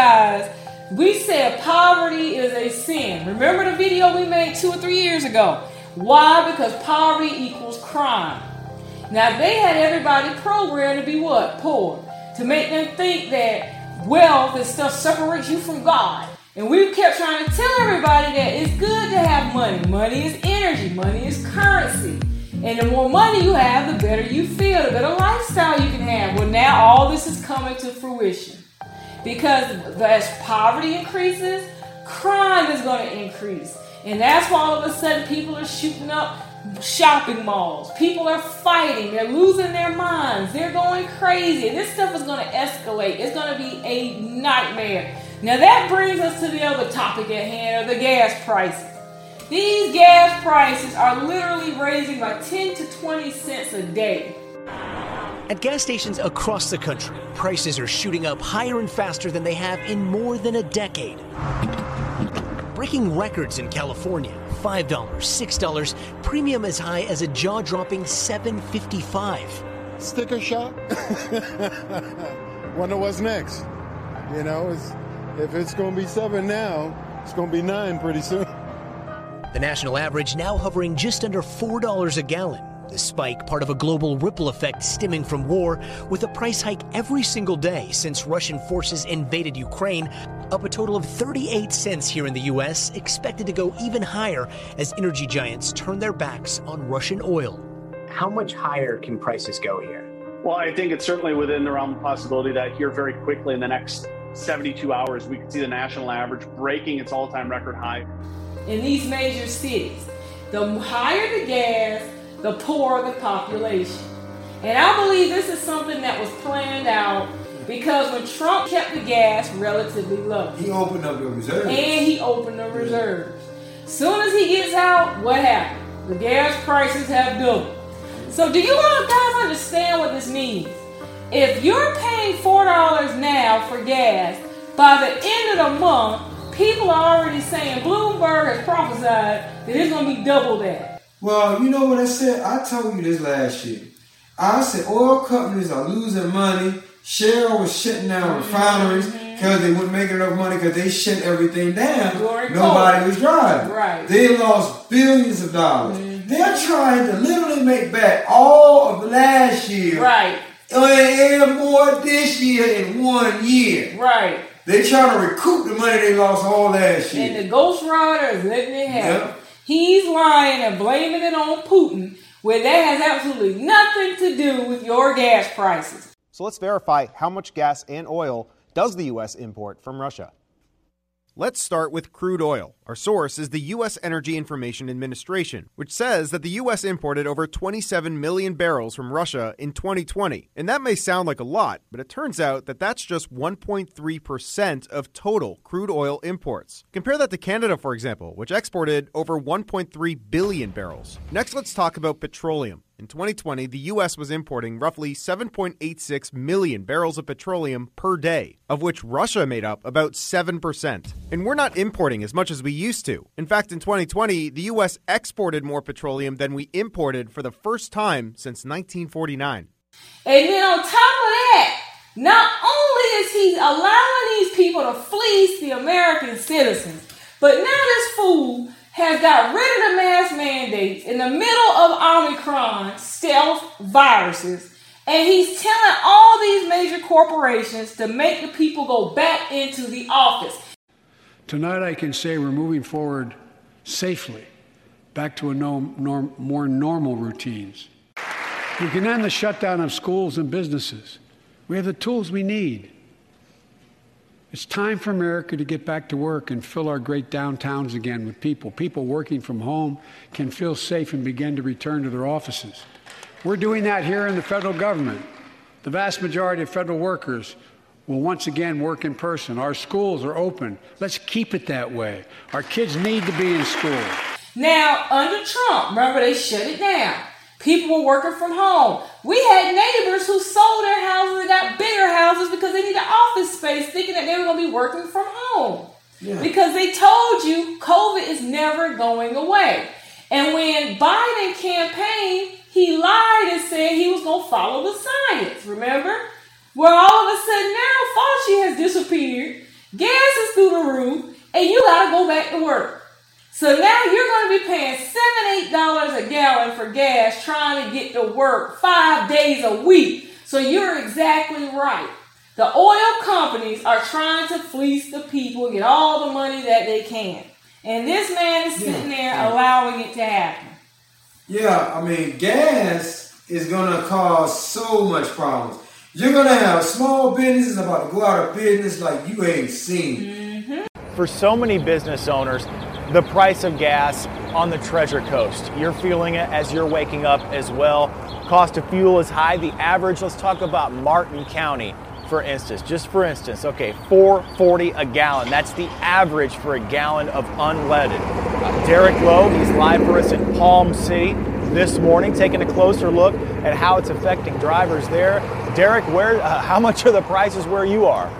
guys, we said poverty is a sin. Remember the video we made two or three years ago? Why? Because poverty equals crime. Now they had everybody programmed to be what? Poor. To make them think that wealth and stuff separates you from God. And we kept trying to tell everybody that it's good to have money. Money is energy, money is currency. And the more money you have, the better you feel, the better lifestyle you can have. Well, now all this is coming to fruition. Because as poverty increases, crime is going to increase. And that's why all of a sudden people are shooting up shopping malls. People are fighting. They're losing their minds. They're going crazy. This stuff is going to escalate. It's going to be a nightmare. Now that brings us to the other topic at hand, the gas prices. These gas prices are literally raising by 10 to 20 cents a day. At gas stations across the country, prices are shooting up higher and faster than they have in more than a decade. Breaking records in California, $5, $6, premium as high as a jaw-dropping $7.55. Sticker shock? Wonder what's next. You know, it's, if it's going to be 7 now, it's going to be 9 pretty soon. The national average now hovering just under $4 a gallon. The spike, part of a global ripple effect stemming from war, with a price hike every single day since Russian forces invaded Ukraine, up a total of 38 cents here in the U.S., expected to go even higher as energy giants turn their backs on Russian oil. How much higher can prices go here? Well, I think it's certainly within the realm of possibility that here very quickly in the next 72 hours, we could see the national average breaking its all time record high. In these major cities, the higher the gas, the poor of the population. And I believe this is something that was planned out because when Trump kept the gas relatively low, he opened up the reserves. And he opened the reserves. Soon as he gets out, what happened? The gas prices have doubled. So, do you all guys understand what this means? If you're paying $4 now for gas, by the end of the month, people are already saying Bloomberg has prophesied that it's going to be double that. Well, you know what I said? I told you this last year. I said oil companies are losing money. Shell was shutting down mm-hmm. refineries mm-hmm. because they wouldn't make enough money because they shut everything down. Nobody was driving. Right. They lost billions of dollars. Mm-hmm. They're trying to literally make back all of last year. Right. Uh, and more this year in one year. Right. They're trying to recoup the money they lost all last year. And the Ghost Rider is letting it happen. Yep. He's lying and blaming it on Putin, where that has absolutely nothing to do with your gas prices. So let's verify how much gas and oil does the U.S. import from Russia. Let's start with crude oil. Our source is the U.S. Energy Information Administration, which says that the U.S. imported over 27 million barrels from Russia in 2020. And that may sound like a lot, but it turns out that that's just 1.3% of total crude oil imports. Compare that to Canada, for example, which exported over 1.3 billion barrels. Next, let's talk about petroleum. In 2020, the U.S. was importing roughly 7.86 million barrels of petroleum per day, of which Russia made up about 7%. And we're not importing as much as we used to. In fact, in 2020, the U.S. exported more petroleum than we imported for the first time since 1949. And then on top of that, not only is he allowing these people to fleece the American citizens, but now this fool has got rid of the mask mandates in the middle of Omicron stealth viruses. And he's telling all these major corporations to make the people go back into the office. Tonight, I can say we're moving forward safely back to a norm, norm, more normal routines. We can end the shutdown of schools and businesses. We have the tools we need. It's time for America to get back to work and fill our great downtowns again with people. People working from home can feel safe and begin to return to their offices. We're doing that here in the federal government. The vast majority of federal workers will once again work in person. Our schools are open. Let's keep it that way. Our kids need to be in school. Now, under Trump, remember they shut it down. People were working from home. We had neighbors who sold their houses and got bigger houses because they needed office space, thinking that they were going to be working from home. Yeah. Because they told you COVID is never going away. And when Biden campaigned, he lied and said he was going to follow the science. Remember? Where all of a sudden now Fauci has disappeared Gas is through the roof, and you gotta go back to work. So now you're going to be paying seven, eight dollars a gallon for gas trying to get to work five days a week. So you're exactly right. The oil companies are trying to fleece the people, get all the money that they can. And this man is sitting there allowing it to happen. Yeah, I mean, gas is gonna cause so much problems. You're gonna have small businesses about to go out of business like you ain't seen. Mm-hmm. For so many business owners, the price of gas on the Treasure Coast. You're feeling it as you're waking up as well. Cost of fuel is high. The average, let's talk about Martin County for instance, just for instance, okay, 440 a gallon. That's the average for a gallon of unleaded. Uh, Derek Lowe, he's live for us in Palm City this morning, taking a closer look at how it's affecting drivers there. Derek, where, uh, how much are the prices where you are?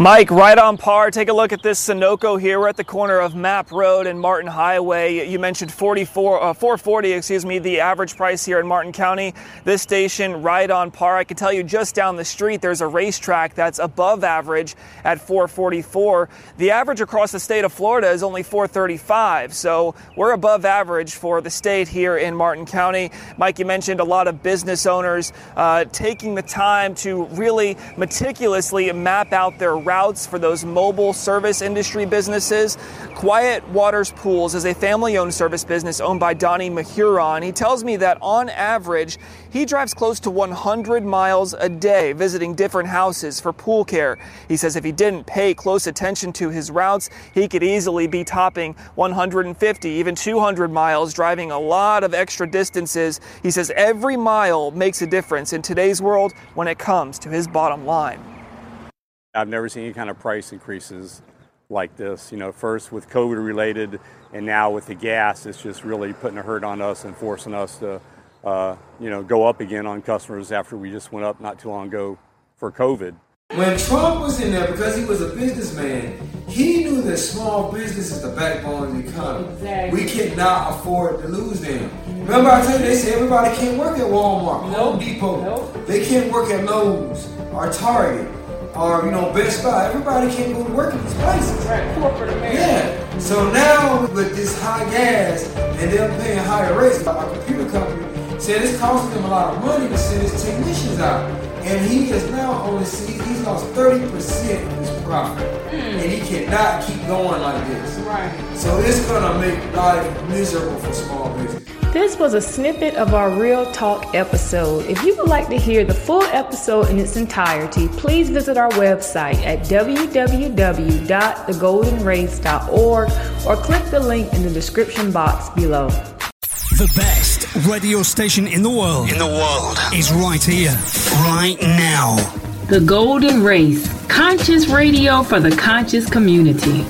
Mike, right on par. Take a look at this Sunoco here. We're at the corner of Mapp Road and Martin Highway. You mentioned 44, uh, 440, excuse me, the average price here in Martin County. This station right on par. I can tell you just down the street there's a RaceTrac that's above average at 444. The average across the state of Florida is only 435, so we're above average for the state here in Martin County. Mike, you mentioned a lot of business owners uh, taking the time to really meticulously map out their routes for those mobile service industry businesses. Quiet Waters Pools is a family owned service business owned by Donnie Mahuron. He tells me that on average, he drives close to 100 miles a day visiting different houses for pool care. He says if he didn't pay close attention to his routes, he could easily be topping 150, even 200 miles, driving a lot of extra distances. He says every mile makes a difference in today's world when it comes to his bottom line. I've never seen any kind of price increases like this. You know, first with COVID related, and now with the gas, it's just really putting a hurt on us and forcing us to, uh, you know, go up again on customers after we just went up not too long ago for COVID. When Trump was in there, because he was a businessman, he knew that small business is the backbone of the economy. Exactly. We cannot afford to lose them. Remember, I told you they say everybody can't work at Walmart, Home Depot. They can't work at Lowe's or Target or you know Best Buy. Everybody can't go to work in these places. Right, corporate America. Yeah. So now with this high gas and them paying higher rates, our computer company said it's costing them a lot of money to send his technicians out. And he is now only see he's lost 30% of his profit. Hmm. And he cannot keep going like this. Right. So it's gonna make life miserable for small business. This was a snippet of our Real Talk episode. If you would like to hear the full episode in its entirety, please visit our website at www.thegoldenrace.org or click the link in the description box below. The best radio station in the world. In the world. Is right here, right now. The Golden Race, conscious radio for the conscious community.